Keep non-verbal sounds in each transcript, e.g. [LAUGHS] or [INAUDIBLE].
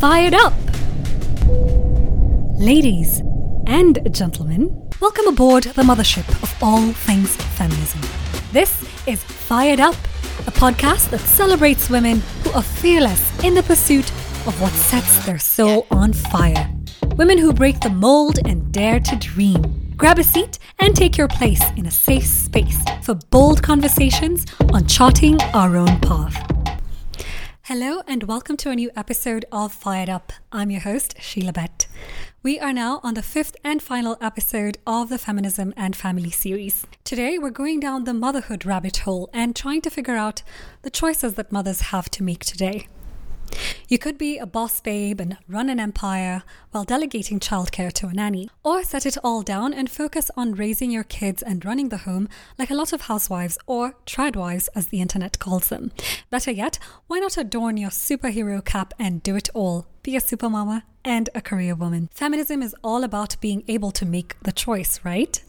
fired up. Ladies and gentlemen, welcome aboard the mothership of all things feminism. This is Fired Up, a podcast that celebrates women who are fearless in the pursuit of what sets their soul on fire. Women who break the mold and dare to dream. Grab a seat and take your place in a safe space for bold conversations on charting our own path. Hello and welcome to a new episode of Fired Up. I'm your host, Sheila Bett. We are now on the fifth and final episode of the Feminism and Family series. Today, we're going down the motherhood rabbit hole and trying to figure out the choices that mothers have to make today. You could be a boss babe and run an empire while delegating childcare to a nanny, or set it all down and focus on raising your kids and running the home like a lot of housewives or tradwives as the internet calls them. Better yet, why not adorn your superhero cap and do it all? Be a supermama and a career woman. Feminism is all about being able to make the choice, right?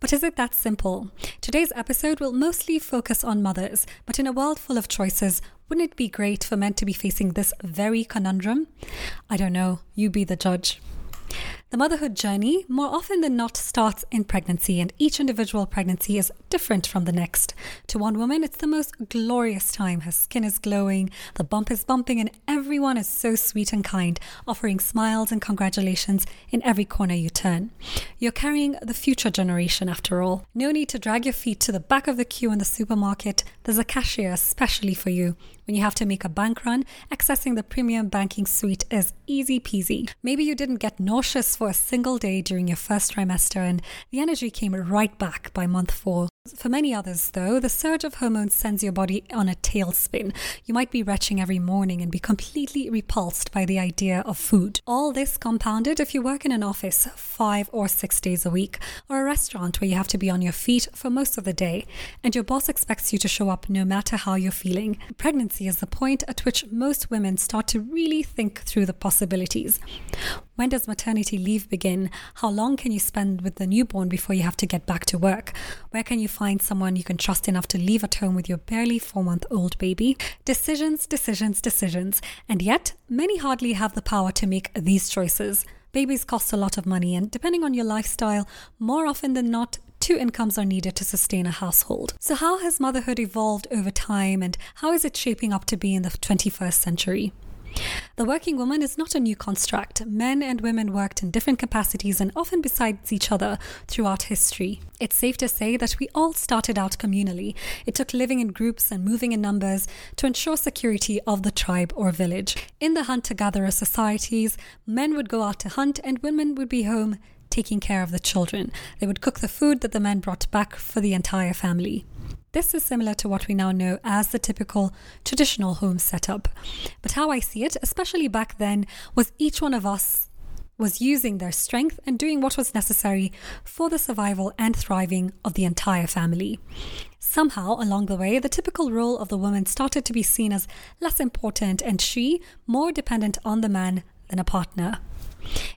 But is it that simple? Today's episode will mostly focus on mothers, but in a world full of choices, wouldn't it be great for men to be facing this very conundrum? I don't know, you be the judge. The motherhood journey, more often than not, starts in pregnancy, and each individual pregnancy is different from the next. To one woman, it's the most glorious time. Her skin is glowing, the bump is bumping, and everyone is so sweet and kind, offering smiles and congratulations in every corner you turn. You're carrying the future generation, after all. No need to drag your feet to the back of the queue in the supermarket. There's a cashier especially for you. When you have to make a bank run, accessing the premium banking suite is easy peasy. Maybe you didn't get nauseous for a single day during your first trimester and the energy came right back by month four. For many others, though, the surge of hormones sends your body on a tailspin. You might be retching every morning and be completely repulsed by the idea of food. All this compounded if you work in an office five or six days a week, or a restaurant where you have to be on your feet for most of the day, and your boss expects you to show up no matter how you're feeling. Pregnancy is the point at which most women start to really think through the possibilities. When does maternity leave begin? How long can you spend with the newborn before you have to get back to work? Where can you find someone you can trust enough to leave at home with your barely four month old baby? Decisions, decisions, decisions. And yet, many hardly have the power to make these choices. Babies cost a lot of money, and depending on your lifestyle, more often than not, two incomes are needed to sustain a household. So, how has motherhood evolved over time, and how is it shaping up to be in the 21st century? The working woman is not a new construct. Men and women worked in different capacities and often besides each other throughout history. It's safe to say that we all started out communally. It took living in groups and moving in numbers to ensure security of the tribe or village. In the hunter gatherer societies, men would go out to hunt and women would be home taking care of the children. They would cook the food that the men brought back for the entire family. This is similar to what we now know as the typical traditional home setup. But how I see it, especially back then, was each one of us was using their strength and doing what was necessary for the survival and thriving of the entire family. Somehow, along the way, the typical role of the woman started to be seen as less important and she more dependent on the man than a partner.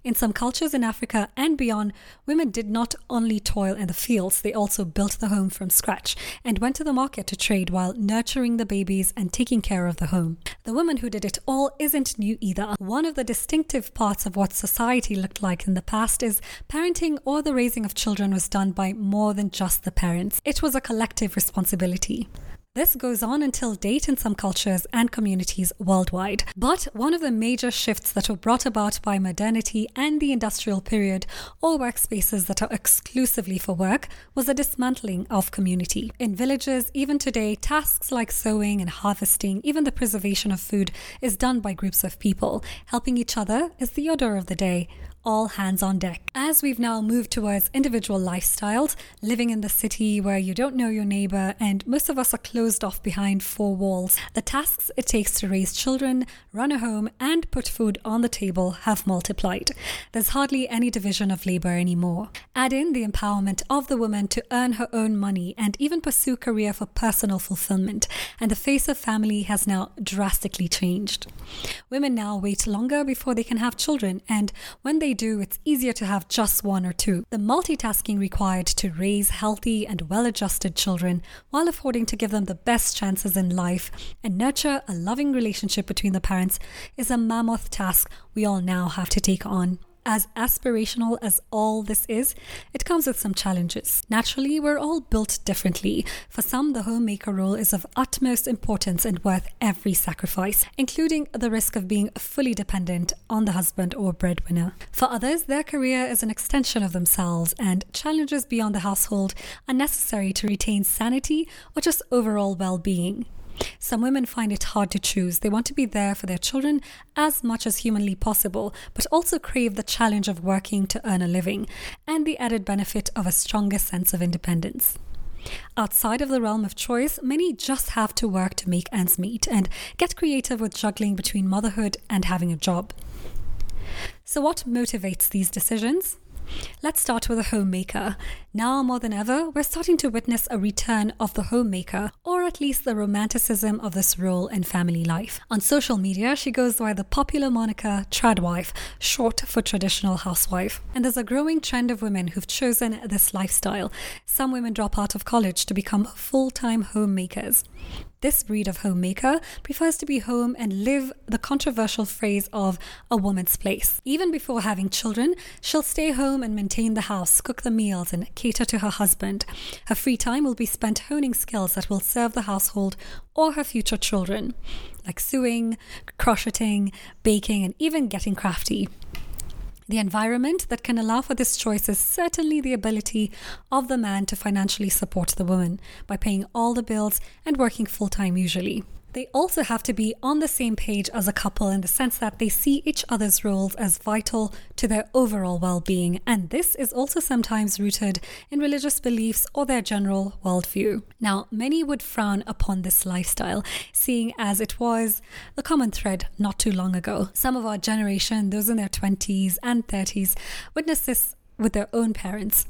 In some cultures in Africa and beyond, women did not only toil in the fields, they also built the home from scratch and went to the market to trade while nurturing the babies and taking care of the home. The woman who did it all isn't new either. One of the distinctive parts of what society looked like in the past is parenting or the raising of children was done by more than just the parents, it was a collective responsibility. This goes on until date in some cultures and communities worldwide. But one of the major shifts that were brought about by modernity and the industrial period, or workspaces that are exclusively for work, was the dismantling of community. In villages, even today, tasks like sowing and harvesting, even the preservation of food, is done by groups of people. Helping each other is the order of the day all hands on deck. As we've now moved towards individual lifestyles, living in the city where you don't know your neighbor and most of us are closed off behind four walls, the tasks it takes to raise children, run a home, and put food on the table have multiplied. There's hardly any division of labor anymore. Add in the empowerment of the woman to earn her own money and even pursue career for personal fulfillment, and the face of family has now drastically changed. Women now wait longer before they can have children, and when they do, it's easier to have just one or two. The multitasking required to raise healthy and well adjusted children while affording to give them the best chances in life and nurture a loving relationship between the parents is a mammoth task we all now have to take on. As aspirational as all this is, it comes with some challenges. Naturally, we're all built differently. For some, the homemaker role is of utmost importance and worth every sacrifice, including the risk of being fully dependent on the husband or breadwinner. For others, their career is an extension of themselves, and challenges beyond the household are necessary to retain sanity or just overall well being. Some women find it hard to choose. They want to be there for their children as much as humanly possible, but also crave the challenge of working to earn a living and the added benefit of a stronger sense of independence. Outside of the realm of choice, many just have to work to make ends meet and get creative with juggling between motherhood and having a job. So, what motivates these decisions? Let's start with a homemaker. Now more than ever, we're starting to witness a return of the homemaker, or at least the romanticism of this role in family life. On social media, she goes by the popular moniker Tradwife, short for traditional housewife. And there's a growing trend of women who've chosen this lifestyle. Some women drop out of college to become full time homemakers. This breed of homemaker prefers to be home and live the controversial phrase of a woman's place. Even before having children, she'll stay home and maintain the house, cook the meals, and cater to her husband. Her free time will be spent honing skills that will serve the household or her future children, like sewing, crocheting, baking, and even getting crafty. The environment that can allow for this choice is certainly the ability of the man to financially support the woman by paying all the bills and working full time usually. They also have to be on the same page as a couple in the sense that they see each other's roles as vital to their overall well being, and this is also sometimes rooted in religious beliefs or their general worldview. Now, many would frown upon this lifestyle, seeing as it was the common thread not too long ago. Some of our generation, those in their 20s and 30s, witnessed this with their own parents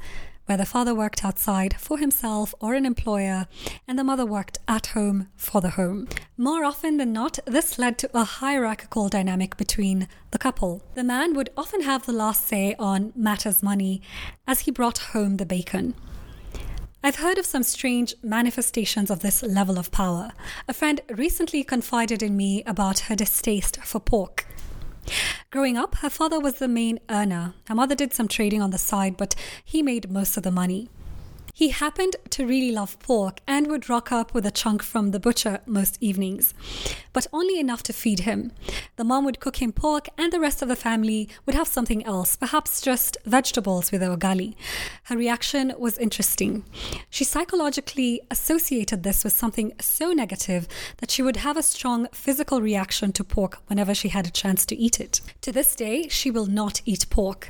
where the father worked outside for himself or an employer, and the mother worked at home for the home. More often than not, this led to a hierarchical dynamic between the couple. The man would often have the last say on matters money as he brought home the bacon. I've heard of some strange manifestations of this level of power. A friend recently confided in me about her distaste for pork. Growing up, her father was the main earner. Her mother did some trading on the side, but he made most of the money. He happened to really love pork and would rock up with a chunk from the butcher most evenings, but only enough to feed him. The mom would cook him pork, and the rest of the family would have something else, perhaps just vegetables with a ugali. Her reaction was interesting. She psychologically associated this with something so negative that she would have a strong physical reaction to pork whenever she had a chance to eat it. To this day, she will not eat pork.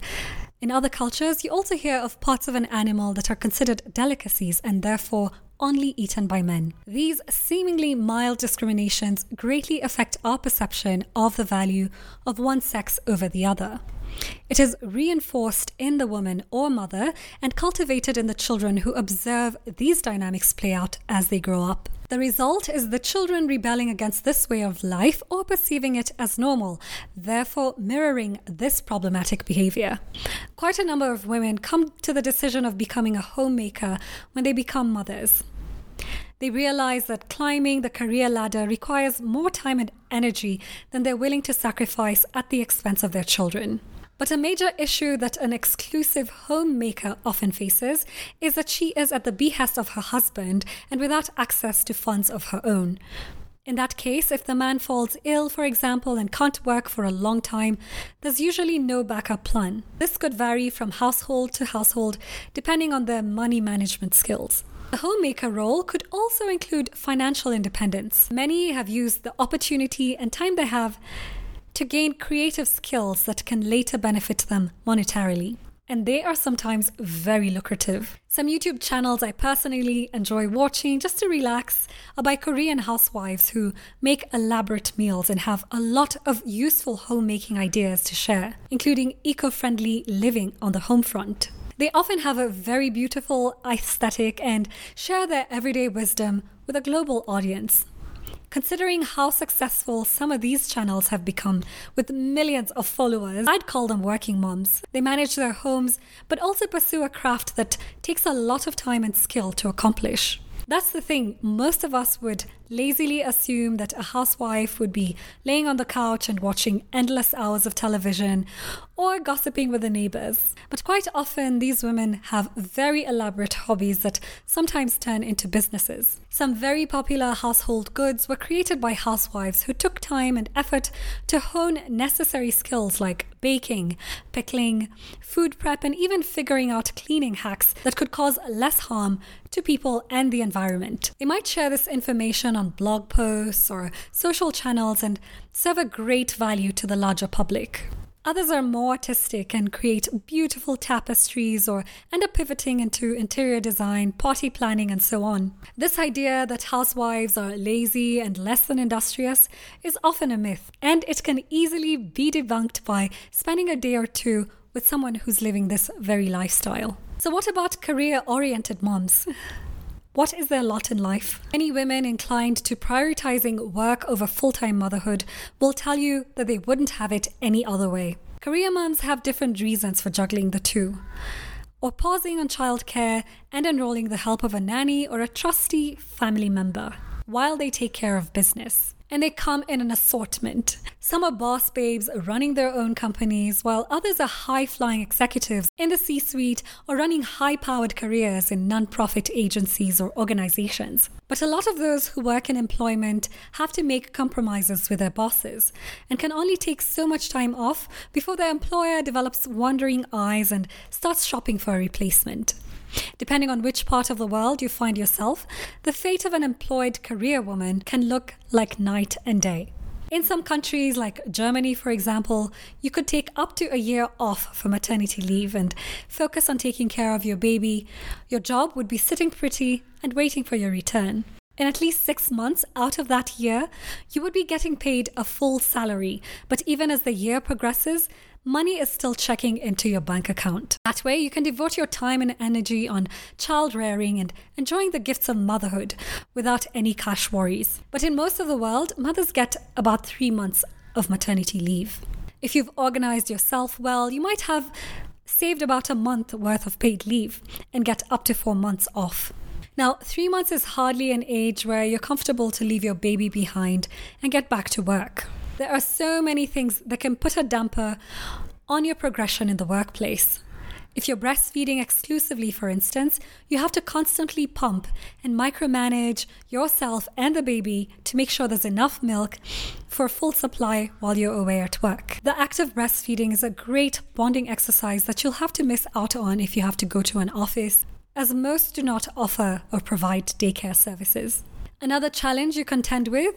In other cultures, you also hear of parts of an animal that are considered delicacies and therefore only eaten by men. These seemingly mild discriminations greatly affect our perception of the value of one sex over the other. It is reinforced in the woman or mother and cultivated in the children who observe these dynamics play out as they grow up. The result is the children rebelling against this way of life or perceiving it as normal, therefore mirroring this problematic behavior. Quite a number of women come to the decision of becoming a homemaker when they become mothers. They realize that climbing the career ladder requires more time and energy than they're willing to sacrifice at the expense of their children. But a major issue that an exclusive homemaker often faces is that she is at the behest of her husband and without access to funds of her own. In that case, if the man falls ill, for example, and can't work for a long time, there's usually no backup plan. This could vary from household to household depending on their money management skills. The homemaker role could also include financial independence. Many have used the opportunity and time they have to gain creative skills that can later benefit them monetarily. And they are sometimes very lucrative. Some YouTube channels I personally enjoy watching just to relax are by Korean housewives who make elaborate meals and have a lot of useful homemaking ideas to share, including eco friendly living on the home front. They often have a very beautiful aesthetic and share their everyday wisdom with a global audience. Considering how successful some of these channels have become with millions of followers, I'd call them working moms. They manage their homes, but also pursue a craft that takes a lot of time and skill to accomplish. That's the thing. Most of us would lazily assume that a housewife would be laying on the couch and watching endless hours of television or gossiping with the neighbors. But quite often, these women have very elaborate hobbies that sometimes turn into businesses. Some very popular household goods were created by housewives who took time and effort to hone necessary skills like baking, pickling, food prep, and even figuring out cleaning hacks that could cause less harm to people and the environment. They might share this information on blog posts or social channels and serve a great value to the larger public. Others are more artistic and create beautiful tapestries or end up pivoting into interior design, party planning, and so on. This idea that housewives are lazy and less than industrious is often a myth, and it can easily be debunked by spending a day or two with someone who's living this very lifestyle. So, what about career oriented moms? [LAUGHS] What is their lot in life? Many women inclined to prioritizing work over full time motherhood will tell you that they wouldn't have it any other way. Career moms have different reasons for juggling the two. Or pausing on childcare and enrolling the help of a nanny or a trusty family member while they take care of business and they come in an assortment. Some are boss babes running their own companies, while others are high flying executives in the C suite or running high powered careers in non profit agencies or organizations. But a lot of those who work in employment have to make compromises with their bosses and can only take so much time off before their employer develops wandering eyes and starts shopping for a replacement. Depending on which part of the world you find yourself, the fate of an employed career woman can look like night and day. In some countries, like Germany, for example, you could take up to a year off for maternity leave and focus on taking care of your baby. Your job would be sitting pretty and waiting for your return. In at least six months out of that year, you would be getting paid a full salary. But even as the year progresses, money is still checking into your bank account. That way, you can devote your time and energy on child rearing and enjoying the gifts of motherhood without any cash worries. But in most of the world, mothers get about three months of maternity leave. If you've organized yourself well, you might have saved about a month worth of paid leave and get up to four months off. Now, three months is hardly an age where you're comfortable to leave your baby behind and get back to work. There are so many things that can put a damper on your progression in the workplace. If you're breastfeeding exclusively, for instance, you have to constantly pump and micromanage yourself and the baby to make sure there's enough milk for a full supply while you're away at work. The act of breastfeeding is a great bonding exercise that you'll have to miss out on if you have to go to an office as most do not offer or provide daycare services. Another challenge you contend with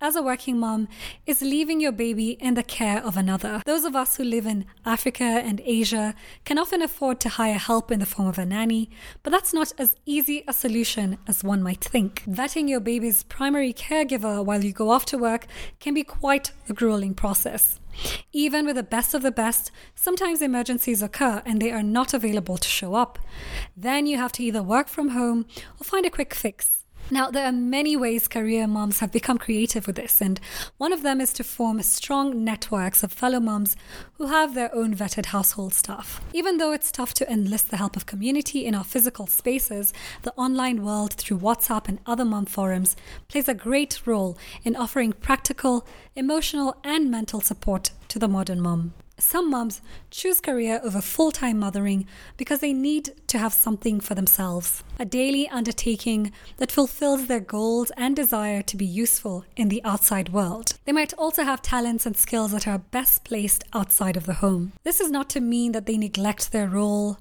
as a working mom is leaving your baby in the care of another. Those of us who live in Africa and Asia can often afford to hire help in the form of a nanny, but that's not as easy a solution as one might think. Vetting your baby's primary caregiver while you go off to work can be quite a grueling process. Even with the best of the best, sometimes emergencies occur and they are not available to show up. Then you have to either work from home or find a quick fix. Now, there are many ways career moms have become creative with this, and one of them is to form strong networks of fellow moms who have their own vetted household staff. Even though it's tough to enlist the help of community in our physical spaces, the online world through WhatsApp and other mom forums plays a great role in offering practical, emotional, and mental support to the modern mom. Some moms choose career over full time mothering because they need to have something for themselves, a daily undertaking that fulfills their goals and desire to be useful in the outside world. They might also have talents and skills that are best placed outside of the home. This is not to mean that they neglect their role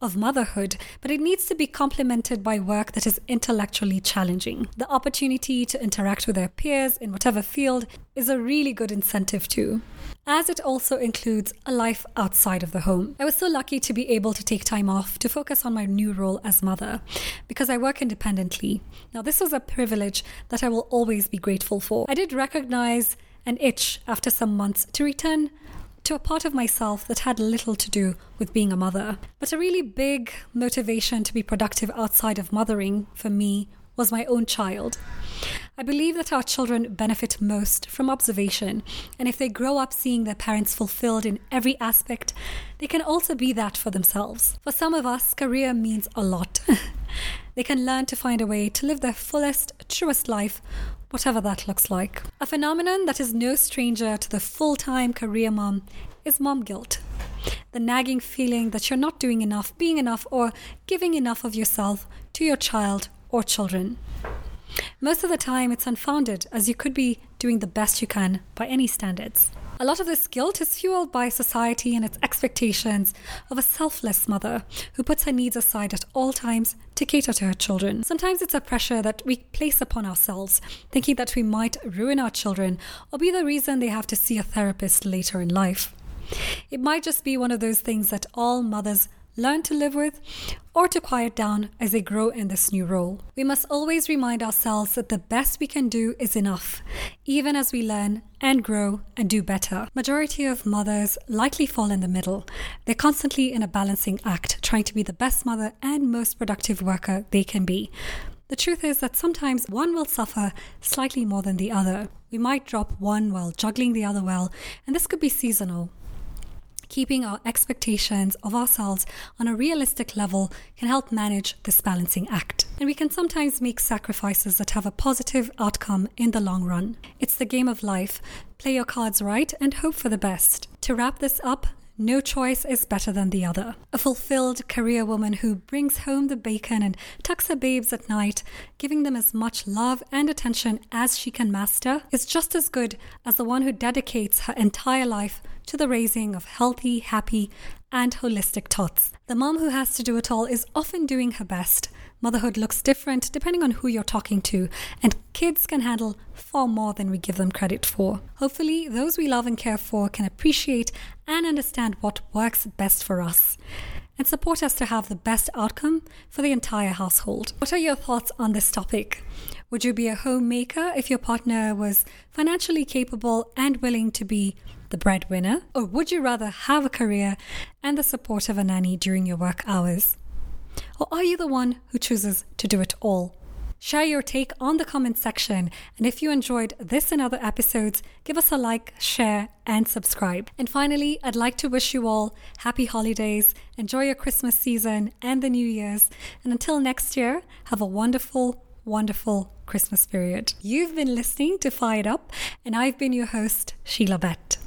of motherhood, but it needs to be complemented by work that is intellectually challenging. The opportunity to interact with their peers in whatever field is a really good incentive too as it also includes a life outside of the home. I was so lucky to be able to take time off to focus on my new role as mother because I work independently. Now, this was a privilege that I will always be grateful for. I did recognize an itch after some months to return to a part of myself that had little to do with being a mother. But a really big motivation to be productive outside of mothering for me was my own child. I believe that our children benefit most from observation, and if they grow up seeing their parents fulfilled in every aspect, they can also be that for themselves. For some of us, career means a lot. [LAUGHS] they can learn to find a way to live their fullest, truest life, whatever that looks like. A phenomenon that is no stranger to the full time career mom is mom guilt. The nagging feeling that you're not doing enough, being enough, or giving enough of yourself to your child or children. Most of the time, it's unfounded, as you could be doing the best you can by any standards. A lot of this guilt is fueled by society and its expectations of a selfless mother who puts her needs aside at all times to cater to her children. Sometimes it's a pressure that we place upon ourselves, thinking that we might ruin our children or be the reason they have to see a therapist later in life. It might just be one of those things that all mothers learn to live with, or to quiet down as they grow in this new role. We must always remind ourselves that the best we can do is enough, even as we learn and grow and do better. Majority of mothers likely fall in the middle. They're constantly in a balancing act, trying to be the best mother and most productive worker they can be. The truth is that sometimes one will suffer slightly more than the other. We might drop one while juggling the other well, and this could be seasonal. Keeping our expectations of ourselves on a realistic level can help manage this balancing act. And we can sometimes make sacrifices that have a positive outcome in the long run. It's the game of life. Play your cards right and hope for the best. To wrap this up, no choice is better than the other. A fulfilled career woman who brings home the bacon and tucks her babes at night, giving them as much love and attention as she can master, is just as good as the one who dedicates her entire life to the raising of healthy, happy, and holistic tots. The mom who has to do it all is often doing her best. Motherhood looks different depending on who you're talking to, and kids can handle far more than we give them credit for. Hopefully, those we love and care for can appreciate and understand what works best for us and support us to have the best outcome for the entire household. What are your thoughts on this topic? Would you be a homemaker if your partner was financially capable and willing to be the breadwinner? Or would you rather have a career and the support of a nanny during your work hours? Or are you the one who chooses to do it all? Share your take on the comment section. And if you enjoyed this and other episodes, give us a like, share, and subscribe. And finally, I'd like to wish you all happy holidays, enjoy your Christmas season and the New Year's. And until next year, have a wonderful, wonderful Christmas period. You've been listening to Fired Up, and I've been your host, Sheila Bett.